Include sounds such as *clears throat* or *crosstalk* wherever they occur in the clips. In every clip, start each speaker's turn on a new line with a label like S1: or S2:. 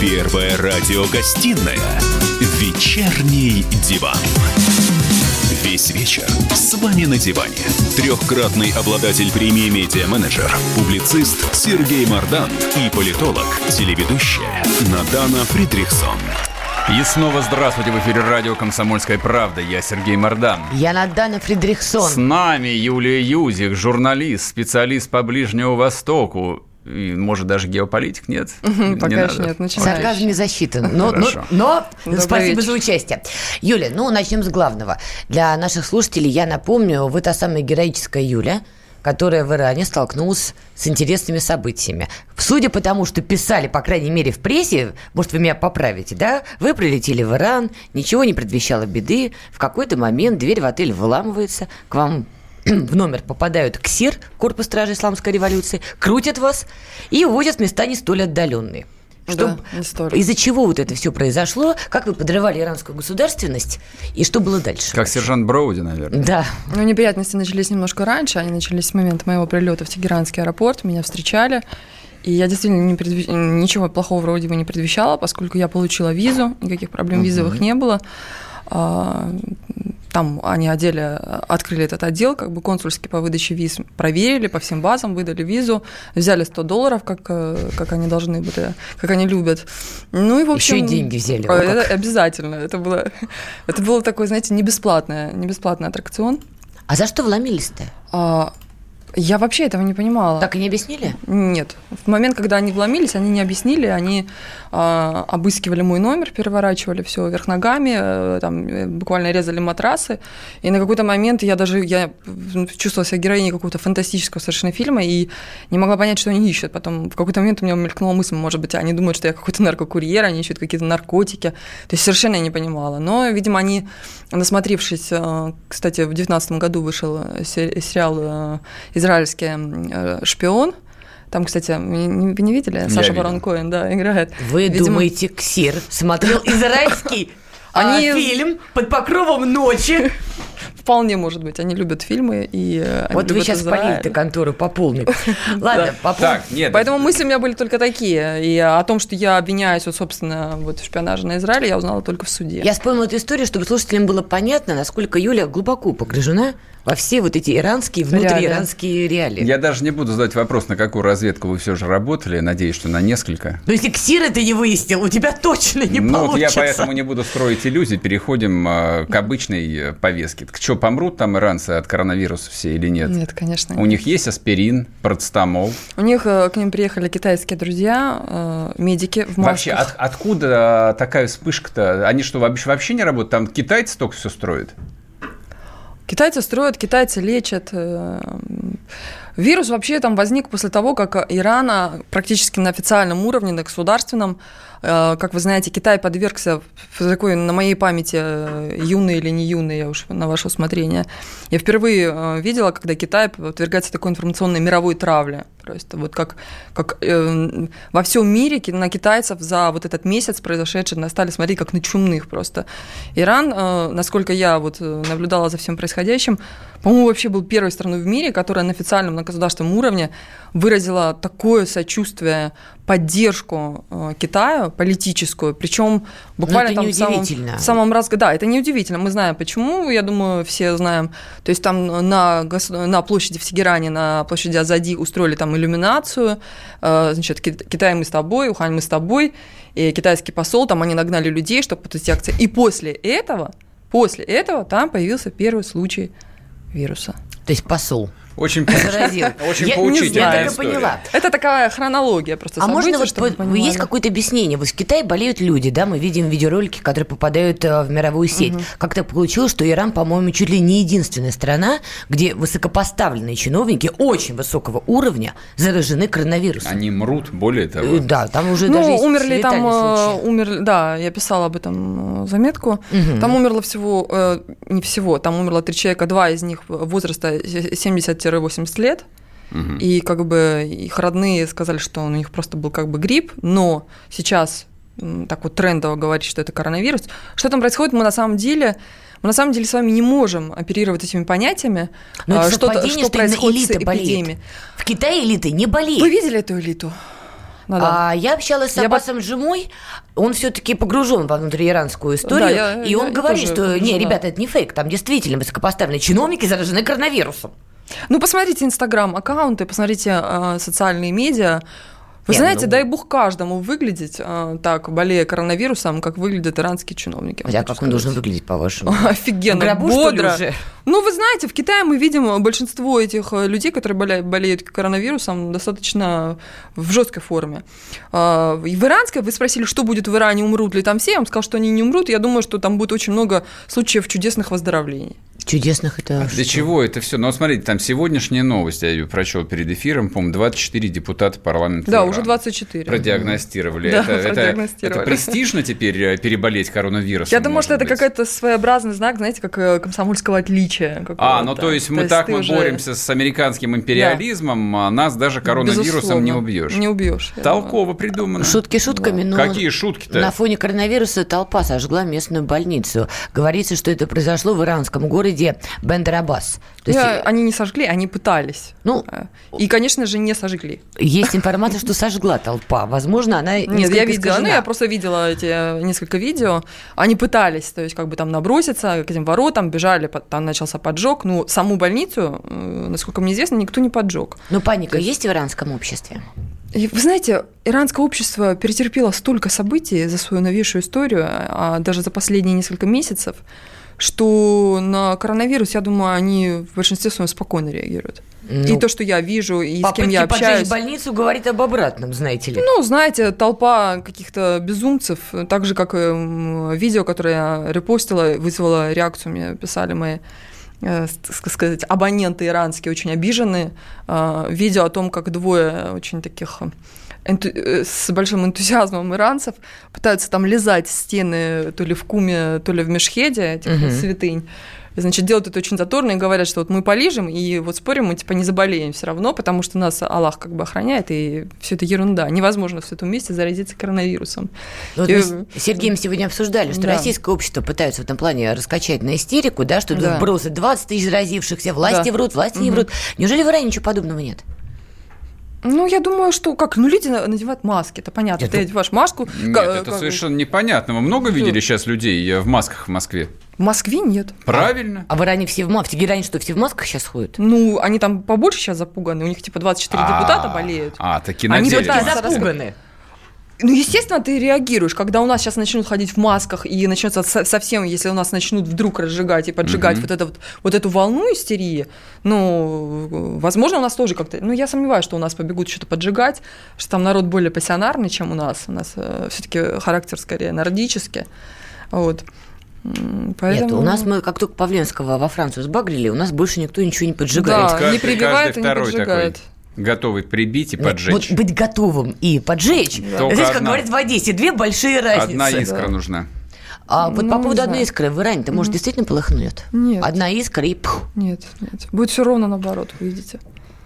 S1: Первая радиогостинная «Вечерний диван». Весь вечер с вами на диване. Трехкратный обладатель премии «Медиа-менеджер», публицист Сергей Мардан и политолог, телеведущая Надана Фридрихсон.
S2: И снова здравствуйте в эфире радио «Комсомольская правда». Я Сергей Мордан.
S3: Я Надана Фридрихсон.
S2: С нами Юлия Юзик, журналист, специалист по Ближнему Востоку. И, может, даже геополитик, нет?
S4: Пока не еще нет,
S3: начинаем. Сарказм не засчитан. Но, но, но спасибо вечер. за участие. Юля, ну, начнем с главного. Для наших слушателей я напомню, вы та самая героическая Юля, которая в Иране столкнулась с интересными событиями. Судя по тому, что писали, по крайней мере, в прессе, может, вы меня поправите, да? Вы прилетели в Иран, ничего не предвещало беды, в какой-то момент дверь в отель выламывается, к вам *clears throat* в номер попадают КСИР, Корпус Стражи Исламской революции, крутят вас и увозят в места не столь отдаленные. Что, да, из-за чего вот это все произошло? Как вы подрывали иранскую государственность? И что было дальше?
S2: Как сержант Броуди, наверное.
S3: Да.
S4: Ну, неприятности начались немножко раньше. Они начались с момента моего прилета в Тегеранский аэропорт. Меня встречали. И я действительно не предвещ... ничего плохого вроде бы не предвещала, поскольку я получила визу, никаких проблем визовых не было. А, там они одели, открыли этот отдел, как бы консульский по выдаче виз, проверили по всем базам, выдали визу, взяли 100 долларов, как, э, как они должны были, как они любят.
S3: Ну и в общем... Еще и деньги взяли.
S4: Это обязательно. Это было, это было такой, знаете, не бесплатное, не бесплатный аттракцион.
S3: А за что вломились-то? А,
S4: я вообще этого не понимала.
S3: Так и не объяснили?
S4: Нет. В момент, когда они вломились, они не объяснили, они э, обыскивали мой номер, переворачивали все вверх ногами, э, там э, буквально резали матрасы. И на какой-то момент я даже я чувствовала себя героиней какого-то фантастического совершенно фильма и не могла понять, что они ищут. Потом в какой-то момент у меня мелькнула мысль, может быть, они думают, что я какой-то наркокурьер, они ищут какие-то наркотики. То есть совершенно я не понимала. Но, видимо, они, насмотревшись, э, кстати, в 2019 году вышел сериал э, израильский э, шпион. Там, кстати, вы не видели? Саша Барон Коэн, да, играет.
S3: Вы Видимо... думаете, Ксир смотрел *laughs* израильский Они... фильм под покровом ночи? *laughs*
S4: Вполне может быть. Они любят фильмы и
S3: Вот вы сейчас полили контору по полной. Ладно, по
S4: Так, нет. Поэтому мысли у меня были только такие. И о том, что я обвиняюсь, вот, собственно, вот в шпионаже на Израиле, я узнала только в суде.
S3: Я вспомнила эту историю, чтобы слушателям было понятно, насколько Юля глубоко погружена во все вот эти иранские, внутрииранские реалии.
S2: Я даже не буду задать вопрос, на какую разведку вы все же работали. Надеюсь, что на несколько.
S3: Но если Ксира ты не выяснил, у тебя точно не ну, получится.
S2: Ну, я поэтому не буду строить иллюзий. Переходим э, к обычной э, повестке. Так что, помрут там иранцы от коронавируса все или нет?
S4: Нет, конечно.
S2: У них есть аспирин, процетамол?
S4: У них э, к ним приехали китайские друзья, медики в масках.
S2: Вообще, от, откуда такая вспышка-то? Они что, вообще, не работают? Там китайцы только все строят?
S4: Китайцы строят, китайцы лечат. Э, вирус вообще там возник после того, как Ирана практически на официальном уровне, на государственном, Э, как вы знаете, Китай подвергся такой, на моей памяти, э, юный или не юный, я уж на ваше усмотрение. Я впервые э, видела, когда Китай подвергается такой информационной мировой травле. Просто вот как, как э, во всем мире на китайцев за вот этот месяц произошедший стали смотреть как на чумных просто. Иран, э, насколько я вот наблюдала за всем происходящим, по-моему, вообще был первой страной в мире, которая на официальном, на государственном уровне выразила такое сочувствие, поддержку э, Китаю политическую, причем буквально там в самом, в самом раз, да, это неудивительно. Мы знаем почему, я думаю, все знаем. То есть там на, на площади в Тегеране, на площади Азади устроили там иллюминацию, э, значит, Китай мы с тобой, Ухань мы с тобой, и китайский посол, там они нагнали людей, чтобы подойти акции. И после этого, после этого там появился первый случай вируса.
S3: То есть посол.
S2: Очень, *laughs* очень я, поучительная
S3: Я так и поняла.
S4: Это такая хронология просто
S3: А можно вот по, есть какое-то объяснение? Вот в Китае болеют люди, да, мы видим видеоролики, которые попадают э, в мировую сеть. Угу. Как так получилось, что Иран, по-моему, чуть ли не единственная страна, где высокопоставленные чиновники очень высокого уровня заражены коронавирусом.
S2: Они мрут, более того. Э,
S3: да, там уже
S4: ну,
S3: даже
S4: умерли там, э, умерли, да, я писала об этом заметку. Угу. Там умерло всего, не всего, там умерло три человека, два из них возраста 70 80 лет, угу. и как бы их родные сказали, что у них просто был как бы грипп, но сейчас так вот трендово говорить, что это коронавирус. Что там происходит, мы на самом деле мы на самом деле с вами не можем оперировать этими понятиями,
S3: Но это что, что, что происходит с эпидемией. В Китае элиты не болеют.
S4: Вы видели эту элиту?
S3: Да-да. А я общалась с Аббасом я... Джимой, он все-таки погружен во внутрииранскую историю, да, я, и он я говорит, что, погружена. не, ребята, это не фейк, там действительно высокопоставленные чиновники заражены коронавирусом.
S4: Ну, посмотрите Инстаграм-аккаунты, посмотрите э, социальные медиа, вы Нет, знаете, ну... дай бог каждому выглядеть а, так, болея коронавирусом, как выглядят иранские чиновники.
S3: А как он должен выглядеть, по-вашему? *laughs*
S4: Офигенно, гробу, бодро. Уже? Ну, вы знаете, в Китае мы видим большинство этих э, людей, которые болеют, болеют коронавирусом, достаточно в жесткой форме. А, и в иранской, вы спросили, что будет в Иране, умрут ли там все, я вам сказал, что они не умрут. Я думаю, что там будет очень много случаев чудесных выздоровлений.
S3: Чудесных это
S2: а Для чего это все? Ну, смотрите, там сегодняшняя новость, я ее прочел перед эфиром, по-моему, 24 депутата парламента.
S4: Да, Ирана уже 24.
S2: Продиагностировали. Да, это, продиагностировали. Это, это престижно теперь э, переболеть коронавирусом?
S4: Я думаю, что это какой-то своеобразный знак, знаете, как э, комсомольского отличия.
S2: А, ну то есть то мы есть так мы уже... боремся с американским империализмом, да. а нас даже коронавирусом Безусловно. не убьешь.
S4: Не убьешь.
S2: Толково придумано.
S3: Шутки шутками, но...
S2: Какие шутки-то?
S3: На фоне коронавируса толпа сожгла местную больницу. Говорится, что это произошло в иранском городе Бендер Аббас.
S4: То есть... Я, они не сожгли, они пытались. Ну, э, и, конечно же, не сожгли.
S3: Есть информация, что сожгла толпа. Возможно, она
S4: Нет, я видела, ну, я просто видела эти э, несколько видео. Они пытались, то есть, как бы там наброситься к этим воротам, бежали, там начался поджог. Ну, саму больницу, э, насколько мне известно, никто не поджег.
S3: Но паника есть... есть в иранском обществе?
S4: Вы знаете, иранское общество перетерпело столько событий за свою новейшую историю, а даже за последние несколько месяцев, что на коронавирус, я думаю, они в большинстве своем спокойно реагируют. Ну, и то, что я вижу, и с кем я общаюсь.
S3: больницу говорит об обратном, знаете ли.
S4: Ну, знаете, толпа каких-то безумцев, так же, как и видео, которое я репостила, вызвало реакцию, мне писали мои э, сказать, абоненты иранские очень обиженные. Э, видео о том, как двое очень таких энту... Э, с большим энтузиазмом иранцев пытаются там лизать стены то ли в Куме, то ли в Мешхеде, этих угу. святынь. Значит, делают это очень заторно и говорят, что вот мы полижем, и вот спорим, мы типа не заболеем все равно, потому что нас Аллах как бы охраняет, и все это ерунда. Невозможно в этом месте заразиться коронавирусом.
S3: Вот и... Мы с Сергеем сегодня обсуждали, что да. российское общество пытается в этом плане раскачать на истерику, да, что да. вбросы 20 тысяч заразившихся, власти да. врут, власти угу. не врут. Неужели в Иране ничего подобного нет?
S4: Ну, я думаю, что как, ну, люди надевают маски, это понятно. Это... Ты одеваешь маску.
S2: Нет, как, это как... совершенно непонятно. Мы много видели сейчас людей в масках в Москве?
S4: В Москве нет.
S2: Правильно.
S3: А, а в Иране все в масках? В Тегеране что, все в масках сейчас ходят?
S4: Ну, они там побольше сейчас запуганы. У них типа 24 а, депутата болеют.
S2: А, такие на Они
S3: запуганы.
S4: Ну, естественно, ты реагируешь, когда у нас сейчас начнут ходить в масках и начнется совсем, если у нас начнут вдруг разжигать и поджигать mm-hmm. вот, это, вот, вот эту волну истерии, ну, возможно, у нас тоже как-то, ну, я сомневаюсь, что у нас побегут что-то поджигать, что там народ более пассионарный, чем у нас, у нас э, все-таки характер скорее нордический, вот.
S3: Поэтому... Нет, у нас мы как только Павленского во Францию сбагрили, у нас больше никто ничего не поджигает.
S4: Да, каждый, не прибивает и не поджигает. Такой
S2: готовый прибить и поджечь. Вот
S3: быть готовым и поджечь. Да. Здесь, как одна, говорят в Одессе, две большие разницы.
S2: Одна искра да. нужна.
S3: А вот ну, по поводу одной искры в Иране, то может действительно полыхнет?
S4: Нет.
S3: Одна искра и пух.
S4: Нет, нет. Будет все ровно наоборот, вы видите.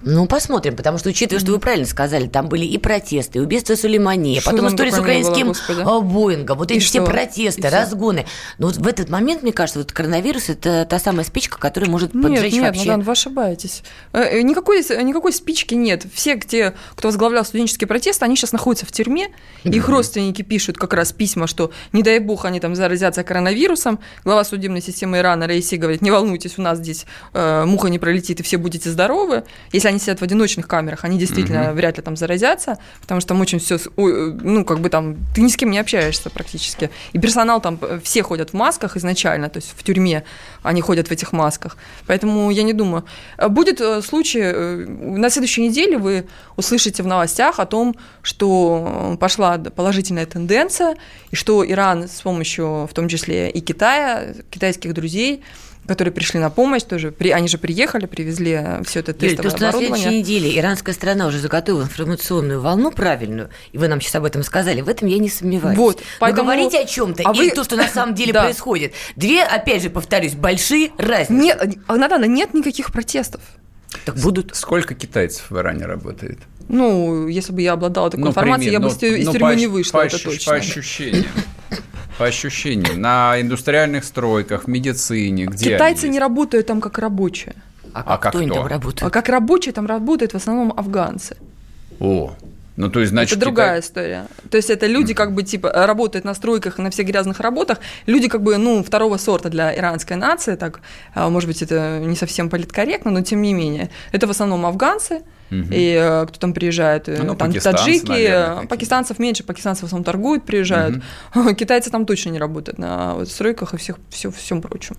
S3: Ну, посмотрим, потому что, учитывая, что вы правильно сказали, там были и протесты, и убийство Сулеймани, что потом история с украинским было, Боингом, вот и эти что? все протесты, разгоны. Но вот в этот момент, мне кажется, вот коронавирус – это та самая спичка, которая может поджечь
S4: нет,
S3: вообще.
S4: Нет, вы ошибаетесь. Э, э, никакой, никакой спички нет. Все, те, кто возглавлял студенческие протесты, они сейчас находятся в тюрьме. Их родственники пишут как раз письма, что, не дай бог, они там заразятся коронавирусом. Глава судебной системы Ирана Раиси говорит, не волнуйтесь, у нас здесь э, муха не пролетит, и все будете здоровы. Если они сидят в одиночных камерах, они действительно угу. вряд ли там заразятся, потому что там очень все, ну, как бы там, ты ни с кем не общаешься практически. И персонал там, э, все ходят в масках изначально, то есть в тюрьме они ходят в этих масках. Поэтому я не думаю. Э, будет э, случай, на следующей неделе вы услышите в новостях о том, что пошла положительная тенденция, и что Иран с помощью, в том числе и Китая, китайских друзей, которые пришли на помощь тоже. При, они же приехали, привезли все это тестовое Юль, то, что
S3: на следующей неделе иранская страна уже заготовила информационную волну правильную, и вы нам сейчас об этом сказали, в этом я не сомневаюсь. Вот, поэтому... Но говорите о чем-то, а или вы... то, что на самом *laughs* деле происходит. Две, опять же, повторюсь, большие разницы.
S4: Нет, Наталья, нет никаких протестов.
S2: Так будут. Сколько китайцев в Иране работает?
S4: Ну, если бы я обладала такой ну, информацией, пример, я бы из тюрьмы ну, не вышла,
S2: по,
S4: это точно.
S2: По ощущениям. По ощущениям. На индустриальных стройках, в медицине, где
S4: Китайцы не работают там как рабочие.
S3: А, а как кто они там работают?
S4: А как рабочие там работают в основном афганцы.
S2: О, Ну, то есть, значит,
S4: это другая Китай... история. То есть это люди как бы типа работают на стройках, на всех грязных работах. Люди как бы, ну, второго сорта для иранской нации, так, а, может быть, это не совсем политкорректно, но тем не менее. Это в основном афганцы, Угу. И э, кто там приезжает, э, ну, там таджики, наверное, пакистанцев меньше, пакистанцы в основном торгуют, приезжают. Угу. *laughs* Китайцы там точно не работают на вот, стройках и всех, все, всем прочем.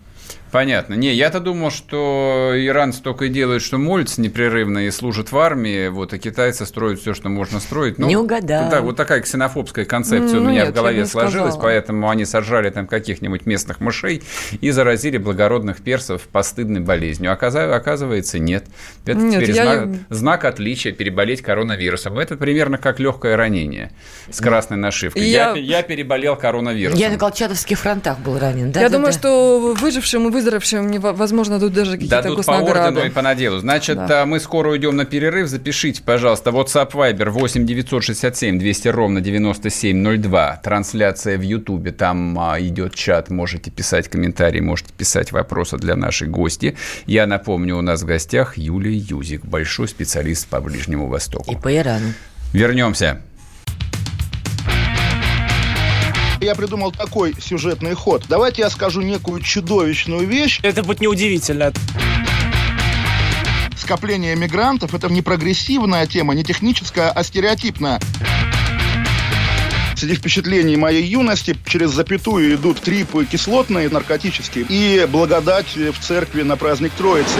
S2: Понятно. Не, я-то думал, что иранцы только и делают, что молятся непрерывно и служат в армии, вот, а китайцы строят все, что можно строить.
S3: Ну, не угадал.
S2: Да, вот такая ксенофобская концепция ну, у меня нет, в голове сложилась, сказала. поэтому они сожрали там каких-нибудь местных мышей и заразили благородных персов постыдной болезнью. Оказывается, нет. Это нет, теперь я... знак, знак отличия переболеть коронавирусом. Это примерно как легкое ранение с красной нашивкой. Я, я, я переболел коронавирусом.
S3: Я на Колчатовских фронтах был ранен, да?
S4: Я да, думаю, да. что выжившим и выздоровевшим, возможно, тут даже какие-то Дадут госнаграды.
S2: по ордену и по наделу. Значит, да. А, мы скоро уйдем на перерыв. Запишите, пожалуйста, WhatsApp Viber 8 967 200 ровно 9702. Трансляция в Ютубе. Там а, идет чат. Можете писать комментарии, можете писать вопросы для нашей гости. Я напомню, у нас в гостях Юлия Юзик, большой специалист по Ближнему Востоку.
S3: И по Ирану.
S2: Вернемся.
S5: Я придумал такой сюжетный ход. Давайте я скажу некую чудовищную вещь.
S6: Это будет неудивительно
S5: скопление мигрантов – это не прогрессивная тема, не техническая, а стереотипная. Среди впечатлений моей юности через запятую идут трипы кислотные, наркотические, и благодать в церкви на праздник Троицы.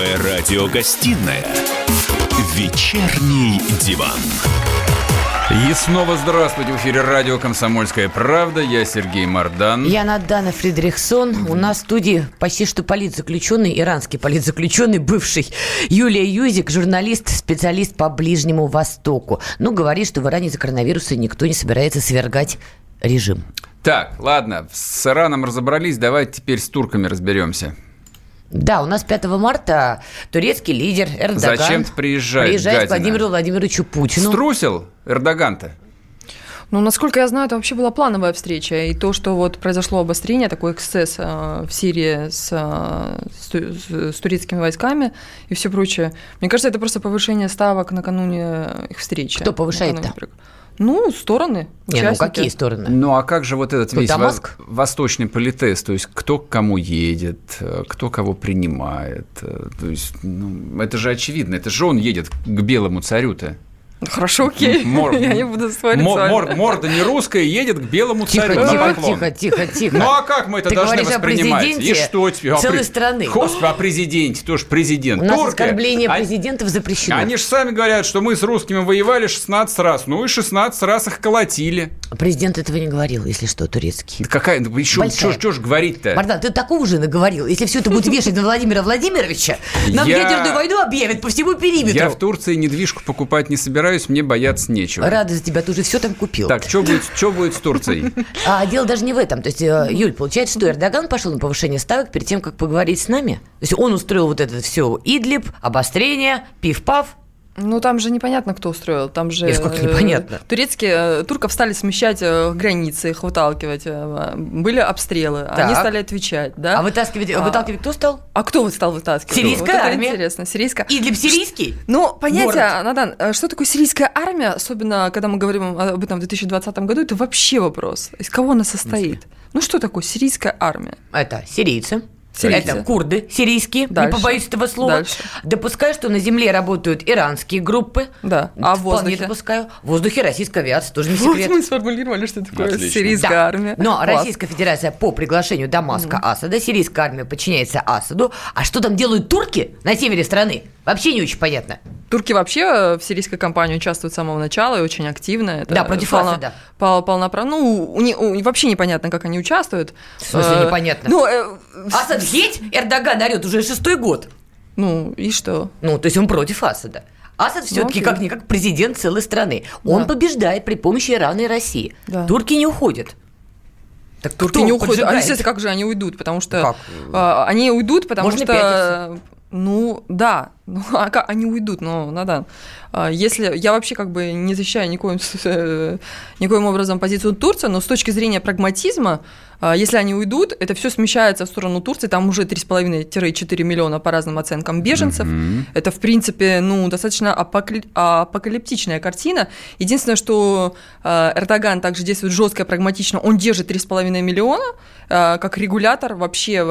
S1: Первая радиогостинная «Вечерний диван».
S2: И снова здравствуйте. В эфире радио «Комсомольская правда». Я Сергей Мордан.
S3: Я Надана Фридрихсон. У нас в студии почти что политзаключенный, иранский политзаключенный, бывший Юлия Юзик, журналист, специалист по Ближнему Востоку. Ну, говорит, что в Иране из-за коронавируса никто не собирается свергать режим.
S2: Так, ладно, с Ираном разобрались, давайте теперь с турками разберемся.
S3: Да, у нас 5 марта турецкий лидер Эрдоган
S2: Зачем ты приезжает,
S3: приезжает к Владимиру Владимировичу Путину.
S2: Струсил Эрдоган-то?
S4: Ну, насколько я знаю, это вообще была плановая встреча. И то, что вот произошло обострение, такой эксцесс э, в Сирии с, э, с, с турецкими войсками и все прочее. Мне кажется, это просто повышение ставок накануне их встречи.
S3: Кто повышает-то?
S4: Ну, стороны.
S3: Не, ну какие стороны?
S2: Ну, а как же вот этот весь Дамаск? восточный политез? То есть, кто к кому едет, э, кто кого принимает? Э, то есть, ну, это же очевидно. Это же он едет к белому царю-то.
S4: Хорошо, окей. Мор... *laughs* Я не буду спорить
S2: мор... Мор... Морда не русская, едет к белому царю
S3: тихо, на тихо, тихо, тихо, тихо.
S2: Ну а как мы это Ты должны воспринимать?
S3: И что тебе? Целой страны.
S2: Господи, о президенте, тоже президент.
S3: У нас Турки, оскорбление а президентов запрещено.
S2: Они же сами говорят, что мы с русскими воевали 16 раз. Ну и 16 раз их колотили.
S3: Президент этого не говорил, если что, турецкий.
S2: Да какая, ну, еще, что, что ж говорить-то?
S3: Мардан, ты такого уже наговорил. Если все это будет вешать на Владимира Владимировича, нам я... ядерную войну объявят по всему периметру.
S2: Я в Турции недвижку покупать не собираюсь, мне бояться нечего.
S3: Рада за тебя, ты уже все там купил.
S2: Так, что будет, что будет с Турцией?
S3: А дело даже не в этом. То есть, э, Юль, получается, что Эрдоган пошел на повышение ставок перед тем, как поговорить с нами? То есть он устроил вот это все Идлиб, обострение, пив-пав,
S4: ну, там же непонятно, кто устроил. Там же...
S3: И сколько непонятно.
S4: Э, турецкие... Э, турков стали смещать э, границы, их выталкивать. Были обстрелы. Так. Они стали отвечать, да?
S3: А вытаскивать, а, выталкивать кто стал?
S4: А кто вот стал вытаскивать?
S3: Сирийская вот армия.
S4: интересно. Сирийская...
S3: Идлиб сирийский?
S4: Ну, понятие, Надан, что такое сирийская армия, особенно когда мы говорим об этом в 2020 году, это вообще вопрос. Из кого она состоит? Ну, что такое сирийская армия?
S3: Это сирийцы, Сирийцы. Это курды сирийские, Дальше. не побоюсь этого слова. Дальше. Допускаю, что на земле работают иранские группы.
S4: Да. А в воздухе?
S3: допускаю. В воздухе российская авиация, тоже не секрет.
S4: Вот мы сформулировали, что такое Отлично. сирийская да. армия.
S3: Но Класс. Российская Федерация по приглашению Дамаска mm. Асада, сирийская армия подчиняется Асаду. А что там делают турки на севере страны? Вообще не очень понятно.
S4: Турки вообще в сирийской кампании участвуют с самого начала и очень активно.
S3: Это да, против полно, Асада.
S4: Пол, полноправно. Ну, у, у, вообще непонятно, как они участвуют.
S3: В смысле э, непонятно? Ну, э, Асад геть, Эрдоган орет уже шестой год.
S4: Ну, и что?
S3: Ну, то есть он против Асада. Асад все-таки ну, как-никак президент целой страны. Он да. побеждает при помощи Ирана и России. Да. Турки не уходят.
S4: Так турки не уходят. А, естественно, как же они уйдут? Потому что как? А, они уйдут, потому Можно что... Пятиться. Ну, да, ну, *laughs* а как они уйдут, ну, надо. А, если я вообще как бы не защищаю никоим, никоим образом позицию Турции, но с точки зрения прагматизма, а, если они уйдут, это все смещается в сторону Турции, там уже 3,5-4 миллиона по разным оценкам беженцев. Mm-hmm. Это, в принципе, ну, достаточно апокалиптичная картина. Единственное, что а, Эрдоган также действует жестко и прагматично, он держит 3,5 миллиона как регулятор вообще,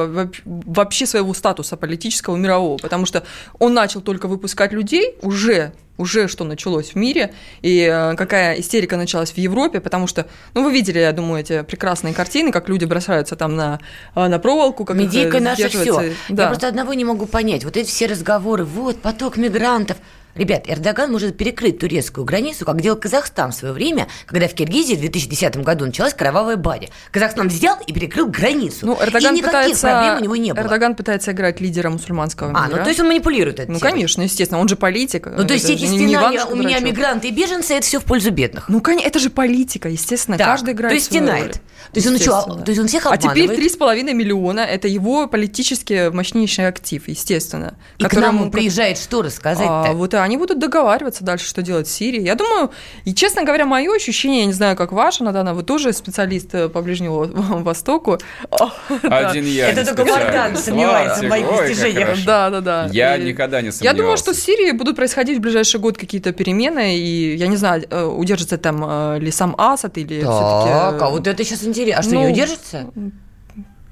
S4: вообще своего статуса политического мирового, потому что он начал начал только выпускать людей, уже уже что началось в мире, и э, какая истерика началась в Европе, потому что, ну, вы видели, я думаю, эти прекрасные картины, как люди бросаются там на, э, на проволоку, как
S3: Медийка наша все. Да. Я просто одного не могу понять. Вот эти все разговоры, вот, поток мигрантов – Ребят, Эрдоган может перекрыть турецкую границу, как делал Казахстан в свое время, когда в Киргизии в 2010 году началась кровавая баня. Казахстан взял и перекрыл границу.
S4: Ну, Эрдоган и никаких пытается, проблем у него не было. Эрдоган пытается играть лидера мусульманского мира.
S3: А, ну то есть он манипулирует это.
S4: Ну, конечно, естественно, он же политик.
S3: Ну, то есть эти сценарии, у меня мигранты и беженцы, это все в пользу бедных.
S4: Ну, конечно, это же политика, естественно, да. каждый играет
S3: То есть стенает. То есть, он что, то есть он всех
S4: обманывает. А теперь 3,5 миллиона – это его политически мощнейший актив, естественно.
S3: И к нам он приезжает что рассказать-то?
S4: А, вот они будут договариваться дальше, что делать в Сирии. Я думаю, и, честно говоря, мое ощущение, я не знаю, как ваше, Надана, вы тоже специалист э, по Ближнему Востоку. *laughs*
S2: Один я
S3: Это только Мардан сомневается в моих достижениях.
S4: Да, да, да.
S2: Я никогда не сомневался.
S4: Я думаю, что в Сирии будут происходить в ближайший год какие-то перемены, и я не знаю, э, удержится там э, ли сам Асад или все-таки...
S3: Так, а вот это сейчас интересно. А что, не ну, удержится?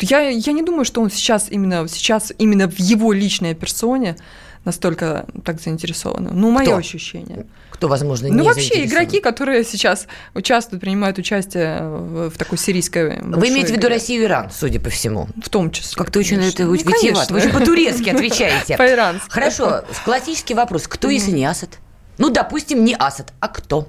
S4: Я, я не думаю, что он сейчас именно, сейчас именно в его личной персоне настолько так заинтересованы. Ну, мое Кто? ощущение.
S3: Кто, возможно, не
S4: Ну, вообще, игроки, которые сейчас участвуют, принимают участие в, в такой сирийской
S3: Вы имеете в виду Россию и Иран, судя по всему?
S4: В том числе.
S3: Как ты очень это ну, витиевато. Вы же по-турецки *laughs* отвечаете.
S4: По-ирански.
S3: Хорошо, классический вопрос. Кто, если не Асад? Ну, допустим, не Асад, а кто?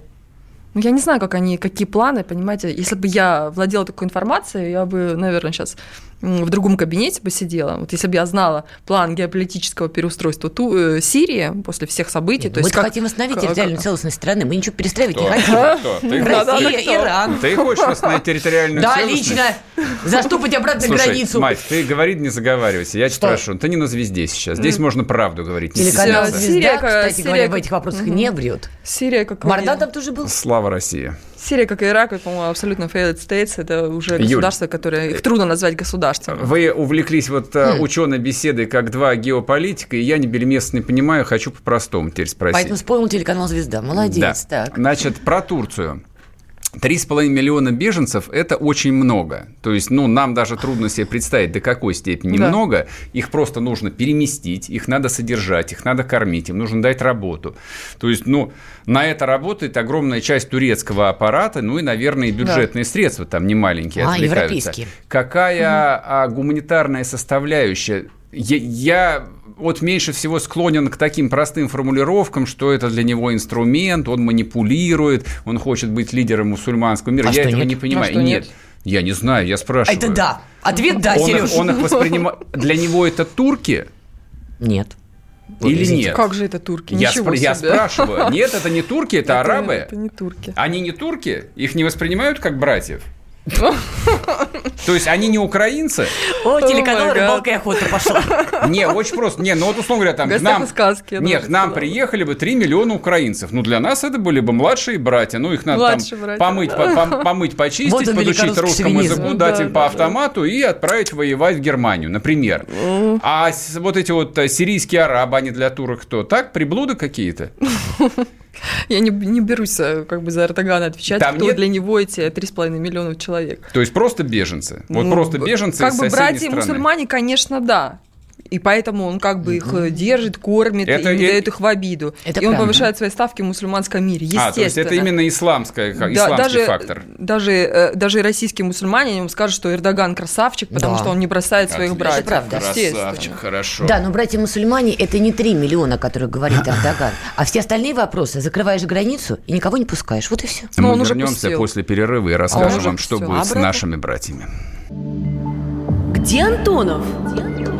S4: Ну, я не знаю, как они, какие планы, понимаете. Если бы я владела такой информацией, я бы, наверное, сейчас в другом кабинете посидела. Вот если бы я знала план геополитического переустройства ту, э, Сирии после всех событий.
S3: то мы
S4: есть
S3: как, хотим восстановить территориальную целостность страны, мы ничего перестраивать кто? не хотим. Кто? Ты, Россия, Иран.
S2: Ты хочешь восстановить территориальную
S3: да,
S2: целостность?
S3: Да, лично. Заступать обратно Слушай, границу.
S2: мать, ты говори, не заговаривайся. Я тебя прошу, ты не на звезде сейчас. Здесь можно правду говорить.
S3: Телеканал «Звезда», кстати говоря, в этих вопросах не врет.
S4: Сирия как
S3: Мардан там тоже был.
S2: Слава России.
S4: Сирия, как и Ирак, по-моему, абсолютно failed states. Это уже государство, которое их трудно назвать государством.
S2: Вы увлеклись вот mm. ученой беседой как два геополитика, и я не бельмест не понимаю, хочу по-простому теперь спросить.
S3: Поэтому вспомнил телеканал «Звезда». Молодец.
S2: Да. Так. Значит, про Турцию. 3,5 миллиона беженцев – это очень много. То есть, ну, нам даже трудно себе представить, до какой степени да. много. Их просто нужно переместить, их надо содержать, их надо кормить, им нужно дать работу. То есть, ну, на это работает огромная часть турецкого аппарата, ну и, наверное, и бюджетные да. средства там не маленькие а,
S3: европейские.
S2: Какая угу. а, гуманитарная составляющая? Я, я вот меньше всего склонен к таким простым формулировкам, что это для него инструмент, он манипулирует, он хочет быть лидером мусульманского мира. А я этого нет? не понимаю. А нет. нет. Я не знаю, я спрашиваю.
S3: Это да. Ответ да,
S2: он
S3: Сереж.
S2: Их, он их воспринимает... *laughs* Для него это турки?
S3: Нет.
S2: Или Извините, нет?
S4: Как же это турки?
S2: Я, спр- я спрашиваю. Нет, это не турки, это,
S4: это
S2: арабы.
S4: Это не турки.
S2: Они не турки? Их не воспринимают как братьев? То есть они не украинцы?
S3: О, телеканал «Рыбалка и охота» пошел.
S2: Не, очень просто. Не, ну вот условно говоря, там к нам...
S4: сказки.
S2: Нет, к нам приехали бы 3 миллиона украинцев. Ну, для нас это были бы младшие братья. Ну, их надо там помыть, помыть, почистить, подучить русскому языку, дать им по автомату и отправить воевать в Германию, например. А вот эти вот э, сирийские арабы, они для турок кто? Так, приблуды какие-то?
S4: Я не, не берусь э, как бы за Эрдогана отвечать, Там кто нет... для него эти 3,5 миллиона человек.
S2: То есть просто беженцы? Вот ну, просто беженцы
S4: как бы
S2: братья-мусульмане,
S4: конечно, да. И поэтому он как бы их э, держит, кормит это, и не дает их в обиду. Это и он повышает свои ставки в мусульманском мире, естественно. А, то есть
S2: это именно исламская, да, исламский
S4: даже,
S2: фактор.
S4: Даже, э, даже российские мусульмане ему скажут, что Эрдоган красавчик, потому да. что он не бросает своих Отлично. братьев.
S3: правда.
S2: Красавчик, хорошо.
S3: Да, но братья-мусульмане – это не 3 миллиона, о которых говорит Эрдоган, а все остальные вопросы. Закрываешь границу и никого не пускаешь. Вот и все.
S2: Мы он вернемся после перерыва и расскажем вам, что будет с нашими братьями.
S7: Где Антонов?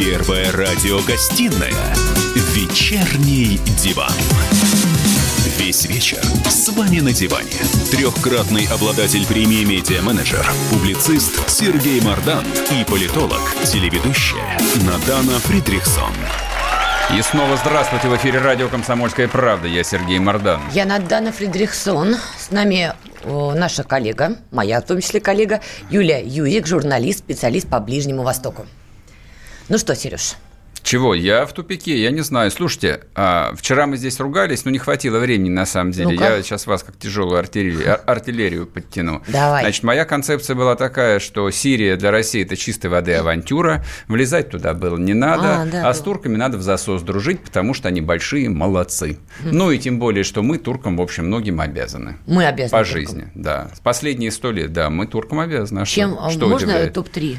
S1: Первая радиогостинная «Вечерний диван». Весь вечер с вами на диване. Трехкратный обладатель премии «Медиа-менеджер», публицист Сергей Мардан и политолог, телеведущая Надана Фридрихсон.
S2: И снова здравствуйте в эфире радио «Комсомольская правда». Я Сергей Мардан.
S3: Я Надана Фридрихсон. С нами наша коллега, моя в том числе коллега, Юлия Юрик, журналист, специалист по Ближнему Востоку. Ну что, Сереж,
S2: чего? Я в тупике, я не знаю. Слушайте, а, вчера мы здесь ругались, но не хватило времени на самом деле. Ну я сейчас вас как тяжелую артиллерию, артиллерию подтяну.
S3: Давай.
S2: Значит, моя концепция была такая, что Сирия для России это чистой воды авантюра. Влезать туда было не надо, а, да, а с турками надо в засос дружить, потому что они большие молодцы. Хм. Ну и тем более, что мы туркам, в общем, многим обязаны.
S3: Мы обязаны.
S2: По жизни, да. Последние сто лет, да, мы туркам обязаны. А
S3: Чем
S2: что, что
S3: можно топ-3?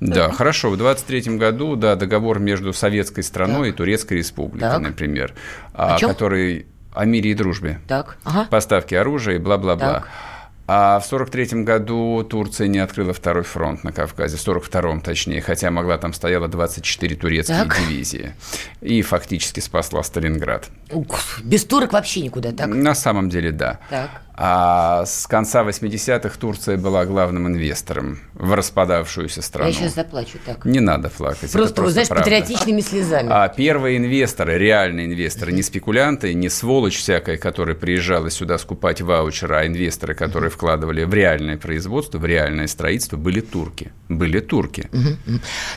S2: Да, хорошо. В 23 году, да, договор между Советским советской страной так. и Турецкой республикой, так. например,
S3: о,
S2: о который о мире и дружбе.
S3: Так. Ага.
S2: Поставки оружия и бла-бла-бла. А в 43 году Турция не открыла второй фронт на Кавказе, в 42-м точнее, хотя могла там стояло 24 турецкие так. дивизии. И фактически спасла Сталинград.
S3: Ух, без турок вообще никуда, так?
S2: На самом деле, да.
S3: Так.
S2: А с конца 80-х Турция была главным инвестором в распадавшуюся страну.
S3: Я сейчас заплачу так.
S2: Не надо плакать.
S3: Просто, вы знаешь, правда. патриотичными слезами.
S2: А первые инвесторы, реальные инвесторы, не спекулянты, не сволочь всякая, которая приезжала сюда скупать ваучеры, а инвесторы, которые вкладывали в реальное производство, в реальное строительство, были турки. Были турки.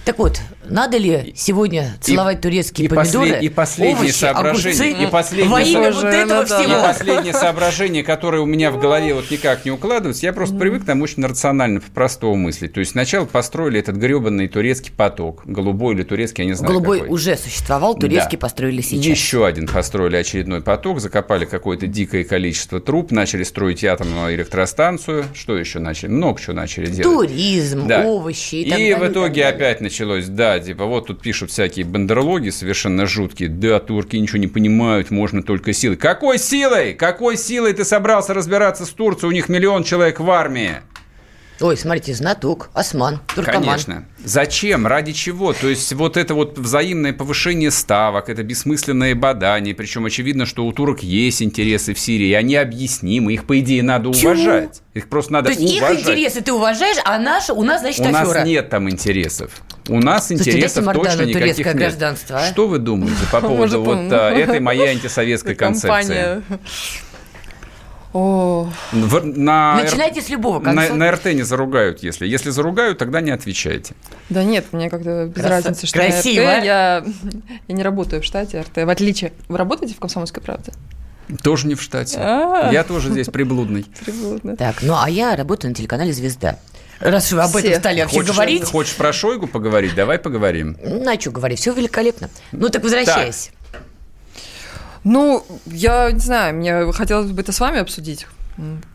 S3: Так вот, надо ли сегодня целовать и, турецкие
S2: и
S3: помидоры,
S2: послед, и последнее
S3: овощи,
S2: соображение,
S3: огурцы,
S2: и последнее,
S3: во имя вот этого всего?
S2: И последнее соображение, которое у меня в голове вот никак не укладывается. Я просто привык там очень рационально, по-простому мыслить. То есть сначала построили этот гребанный турецкий поток. Голубой или турецкий, я не знаю
S3: Голубой
S2: какой.
S3: уже существовал, турецкий да. построили сейчас.
S2: Еще один построили очередной поток, закопали какое-то дикое количество труб, начали строить атомную электростанцию. Что еще начали? Много чего начали делать.
S3: Туризм, да. овощи и,
S2: и так далее. И в итоге опять началось, да, типа вот тут пишут всякие бандерлоги совершенно жуткие. Да, турки ничего не понимают, можно только силой. Какой силой? Какой силой ты собрался разбираться с Турцией? У них миллион человек в армии.
S3: Ой, смотрите, знаток, осман, туркоман.
S2: Конечно. Зачем? Ради чего? То есть вот это вот взаимное повышение ставок, это бессмысленное бадание, причем очевидно, что у турок есть интересы в Сирии, и они объяснимы, их, по идее, надо Чего? уважать. Их просто надо
S3: То есть
S2: уважать.
S3: их интересы ты уважаешь, а наши, у нас, значит,
S2: У
S3: афера.
S2: нас нет там интересов. У нас интересов
S3: Слушайте,
S2: точно никаких нет.
S3: гражданство, а?
S2: Что вы думаете по *laughs* поводу вот а, этой моей антисоветской *laughs* концепции?
S3: О. В, на Начинайте с любого
S2: конца. На, на РТ не заругают, если. Если заругают, тогда не отвечайте.
S4: Да нет, мне как-то без Крас... разницы, что
S3: Красиво.
S4: на РТ. Я, *laughs* я не работаю в штате РТ. В отличие... Вы работаете в «Комсомольской правде»?
S2: Тоже не в штате. А-а-а. Я тоже здесь приблудный. *laughs*
S3: Приблудный. Так, ну а я работаю на телеканале «Звезда». Раз вы об этом стали вообще
S2: хочешь,
S3: говорить.
S2: Хочешь про Шойгу поговорить? Давай поговорим.
S3: Ну, а что говорить? Все великолепно. Ну, так возвращаясь. Так.
S4: Ну, я не знаю, мне хотелось бы это с вами обсудить.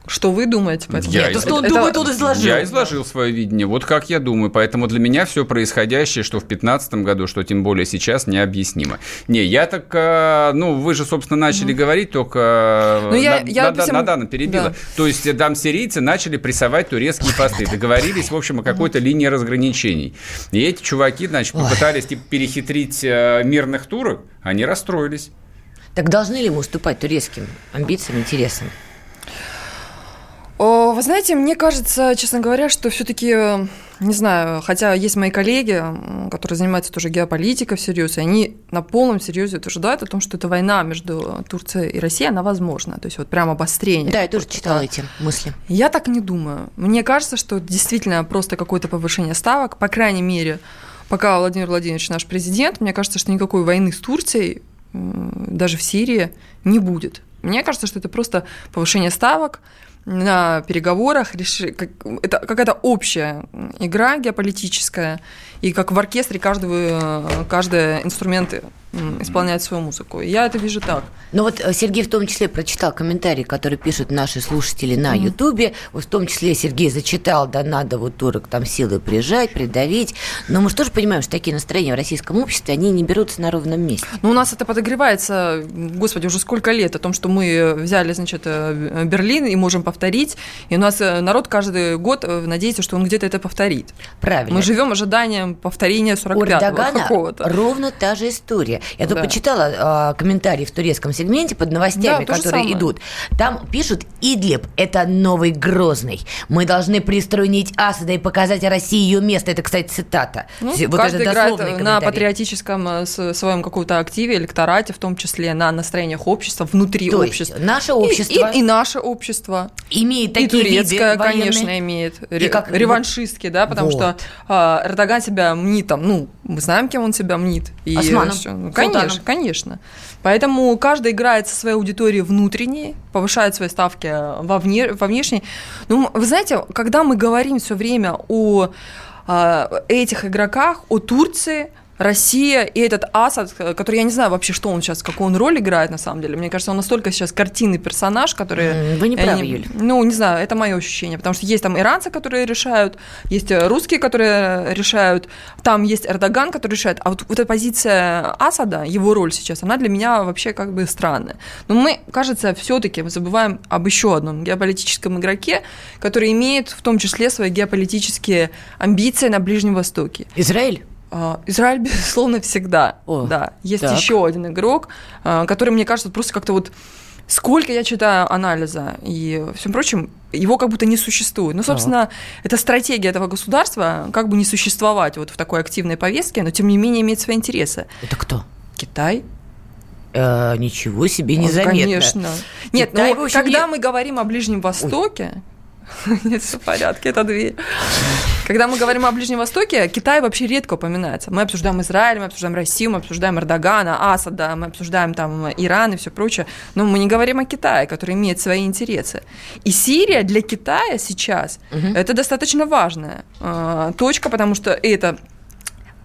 S4: Что вы думаете по этому?
S3: Я Нет, из... что он это... думает, он изложил.
S2: Я изложил свое видение. Вот как я думаю. Поэтому для меня все происходящее, что в 2015 году, что тем более сейчас, необъяснимо. Не, я так... Э, ну, вы же, собственно, начали mm говорить, только
S4: ну, я, на, я,
S2: на, всем... Надана перебила. Да. То есть там сирийцы начали прессовать турецкие посты. Договорились, в общем, о какой-то линии разграничений. И эти чуваки, значит, попытались типа, перехитрить э, мирных турок. Они расстроились.
S3: Так должны ли мы уступать турецким амбициям, интересам?
S4: Вы знаете, мне кажется, честно говоря, что все-таки, не знаю, хотя есть мои коллеги, которые занимаются тоже геополитикой всерьез, и они на полном серьезе утверждают о том, что эта война между Турцией и Россией, она возможна. То есть вот прям обострение.
S3: Да, я тоже читала эти мысли.
S4: Я так не думаю. Мне кажется, что действительно просто какое-то повышение ставок, по крайней мере, пока Владимир Владимирович наш президент, мне кажется, что никакой войны с Турцией даже в Сирии не будет. Мне кажется, что это просто повышение ставок на переговорах. Это какая-то общая игра геополитическая. И как в оркестре каждого, каждый инструмент исполнять свою музыку. Я это вижу так.
S3: Ну вот э, Сергей в том числе прочитал комментарии, которые пишут наши слушатели на Ютубе. Вот в том числе Сергей зачитал, да надо вот турок там силы прижать, придавить. Но мы же тоже понимаем, что такие настроения в российском обществе, они не берутся на ровном месте.
S4: Ну у нас это подогревается, господи, уже сколько лет о том, что мы взяли, значит, э, Берлин и можем повторить. И у нас э, народ каждый год надеется, что он где-то это повторит.
S3: Правильно.
S4: Мы живем ожиданием повторения 45-го какого-то.
S3: ровно та же история. Я тут да. почитала э, комментарии в турецком сегменте под новостями, да, которые идут. Там пишут, Идлиб – это новый Грозный. Мы должны пристроить Асада и показать России ее место. Это, кстати, цитата.
S4: Ну, вот каждый это играет на патриотическом э, своем каком-то активе, электорате, в том числе на настроениях общества, внутри
S3: То
S4: общества.
S3: Есть наше общество.
S4: И, и, и наше общество.
S3: Имеет такие
S4: И турецкое,
S3: виды
S4: конечно, имеет. И как... Реваншистские, да, потому вот. что э, Эрдоган себя мнит там, ну, мы знаем, кем он себя мнит.
S3: И Османом.
S4: Ну, конечно, конечно. Поэтому каждый играет со своей аудиторией внутренней, повышает свои ставки во, вне, во внешней. Ну, вы знаете, когда мы говорим все время о э, этих игроках, о Турции, Россия и этот Асад, который я не знаю вообще, что он сейчас, какую он роль играет на самом деле. Мне кажется, он настолько сейчас картинный персонаж, который...
S3: Вы не правы, Юль.
S4: Ну, не знаю, это мое ощущение, потому что есть там иранцы, которые решают, есть русские, которые решают, там есть Эрдоган, который решает, а вот, вот эта позиция Асада, его роль сейчас, она для меня вообще как бы странная. Но мы, кажется, все-таки забываем об еще одном геополитическом игроке, который имеет в том числе свои геополитические амбиции на Ближнем Востоке.
S3: Израиль?
S4: А, Израиль, *laughs* безусловно, всегда.
S3: О,
S4: да. Есть
S3: так.
S4: еще один игрок, а, который, мне кажется, просто как-то вот сколько я читаю анализа и всем прочим, его как будто не существует. Ну, собственно, ага. это стратегия этого государства, как бы не существовать вот в такой активной повестке, но тем не менее иметь свои интересы.
S3: Это кто?
S4: Китай.
S3: Э, ничего себе, незаметно.
S4: Конечно. Нет, Китай, ну, когда не... мы говорим о Ближнем Востоке, *laughs* Нет, все в порядке, это дверь. Когда мы говорим о Ближнем Востоке, Китай вообще редко упоминается. Мы обсуждаем Израиль, мы обсуждаем Россию, мы обсуждаем Эрдогана, Асада, мы обсуждаем там Иран и все прочее. Но мы не говорим о Китае, который имеет свои интересы. И Сирия для Китая сейчас угу. это достаточно важная э, точка, потому что это